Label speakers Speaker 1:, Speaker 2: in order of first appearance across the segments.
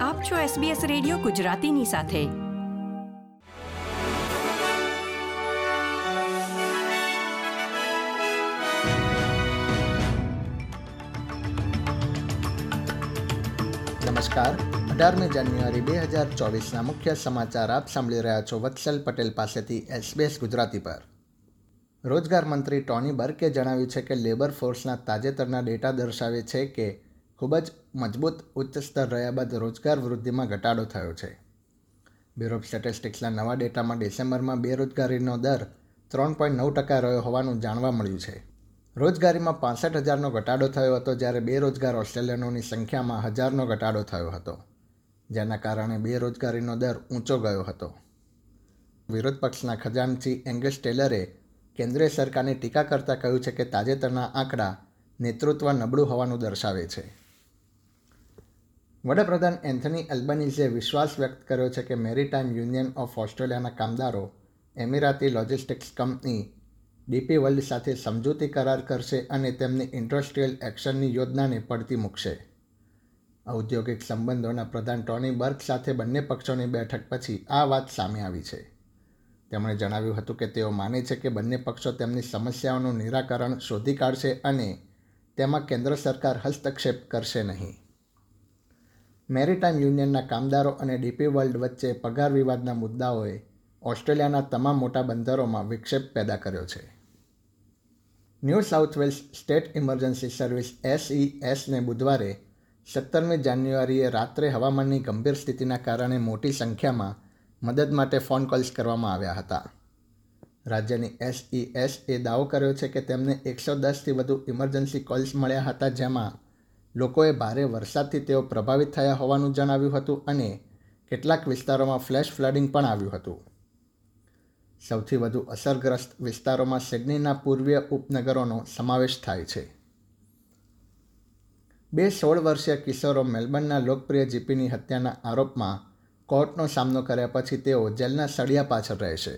Speaker 1: આપ છો SBS radio ગુજરાતીની સાથે.
Speaker 2: નમસ્કાર. અઢારમી જાન્યુઆરી બે હજાર ચોવીસના મુખ્ય સમાચાર આપ સાંભળી રહ્યા છો વત્સલ પટેલ પાસેથી એસબીએસ ગુજરાતી પર. રોજગાર મંત્રી ટોની બર્કે જણાવ્યું છે કે લેબર ફોર્સના તાજેતરના ડેટા દર્શાવે છે કે ખૂબ જ મજબૂત ઉચ્ચ સ્તર રહ્યા બાદ રોજગાર વૃદ્ધિમાં ઘટાડો થયો છે. બ્યુરો ઓફ સ્ટેટિસ્ટિક્સના નવા ડેટામાં ડિસેમ્બરમાં બેરોજગારીનો દર ત્રણ પોઈન્ટ નવ ટકા રહ્યો હોવાનું જાણવા મળ્યું છે. રોજગારીમાં પાસઠ હજારનો ઘટાડો થયો હતો જ્યારે બેરોજગાર ઓસ્ટ્રેલિયનોની સંખ્યામાં હજારનો ઘટાડો થયો હતો, જેના કારણે બેરોજગારીનો દર ઊંચો ગયો હતો. વિરોધ પક્ષના ખજાનચી એંગસ ટેલરે કેન્દ્રીય સરકારની ટીકા કરતાં કહ્યું છે કે તાજેતરના આંકડા નેતૃત્વ નબળું હોવાનું દર્શાવે છે. વડાપ્રધાન એન્થની એલ્બનીઝે વિશ્વાસ વ્યક્ત કર્યો છે કે મેરીટાઈમ યુનિયન ઓફ ઓસ્ટ્રેલિયાના કામદારો Emirati logistics company DP world સાથે સમજૂતી કરાર કરશે અને તેમની ઇન્ડસ્ટ્રીયલ એક્શનની યોજનાને પડતી મૂકશે. ઔદ્યોગિક સંબંધોના પ્રધાન ટોની બર્ગ સાથે બંને પક્ષોની બેઠક પછી આ વાત સામે આવી છે. તેમણે જણાવ્યું હતું કે તેઓ માને છે કે બંને પક્ષો તેમની સમસ્યાઓનું નિરાકરણ શોધી કાઢશે અને તેમાં કેન્દ્ર સરકાર હસ્તક્ષેપ કરશે નહીં. મેરીટાઈમ યુનિયનના કામદારો અને ડીપી વર્લ્ડ વચ્ચે પગાર વિવાદના મુદ્દાઓએ ઓસ્ટ્રેલિયાના તમામ મોટા બંદરોમાં વિક્ષેપ પેદા કર્યો છે. New South Wales state emergency service એસઈએસને બુધવારે સત્તરમી જાન્યુઆરીએ રાત્રે હવામાનની ગંભીર સ્થિતિના કારણે મોટી સંખ્યામાં મદદ માટે ફોન કોલ્સ કરવામાં આવ્યા હતા. રાજ્યની એસઈએસ એ દાવો કર્યો છે કે તેમને એકસો દસથી વધુ ઇમરજન્સી કોલ્સ મળ્યા હતા જેમાં લોકોએ ભારે વરસાદથી તેઓ પ્રભાવિત થયા હોવાનું જણાવ્યું હતું અને કેટલાક વિસ્તારોમાં ફ્લેશ ફ્લડિંગ પણ આવ્યું હતું. સૌથી વધુ અસરગ્રસ્ત વિસ્તારોમાં સિડનીના પૂર્વીય ઉપનગરોનો સમાવેશ થાય છે. બે સોળ વર્ષીય કિશોરો મેલબર્નના લોકપ્રિય જીપીની હત્યાના આરોપમાં કોર્ટનો સામનો કર્યા પછી તેઓ જેલના સળિયા પાછળ રહેશે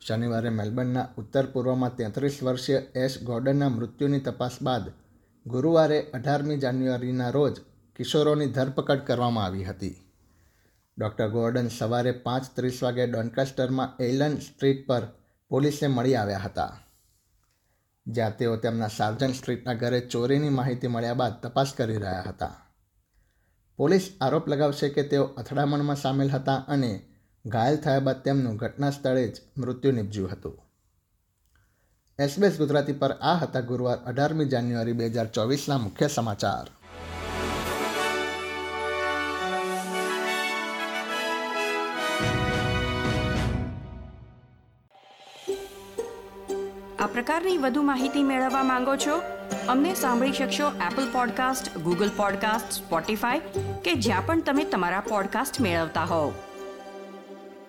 Speaker 2: શનિવારે મેલબર્નના ઉત્તર પૂર્વમાં તેત્રીસ વર્ષીય એશ ગોર્ડનના મૃત્યુની તપાસ બાદ ગુરુવારે અઢારમી જાન્યુઆરીના રોજ કિશોરોની ધરપકડ કરવામાં આવી હતી. ડૉક્ટર ગોર્ડન સવારે પાંચ ત્રીસ વાગે ડોન્કાસ્ટરમાં એલન સ્ટ્રીટ પર પોલીસને મળી આવ્યા હતા. જ્યાં તેઓ તેમના સાર્જન સ્ટ્રીટના ઘરે ચોરીની માહિતી મળ્યા બાદ તપાસ કરી રહ્યા હતા. પોલીસ આરોપ લગાવશે કે તેઓ અથડામણમાં સામેલ હતા અને ઘાયલ થયા બાદ તેમનું ઘટના સ્થળે જ મૃત્યુ નિપજ્યું હતું. એસબીએસ ગુજરાતી પર આ હતા ગુરુવાર અઢારમી જાન્યુઆરી બે હજાર ચોવીસના મુખ્ય સમાચાર.
Speaker 1: આ પ્રકારની વધુ માહિતી મેળવવા માંગો છો? અમને સાંભળી શકશો Apple podcast Google podcast Spotify કે જ્યાં પણ તમે તમારા પોડકાસ્ટ મેળવતા હોવ.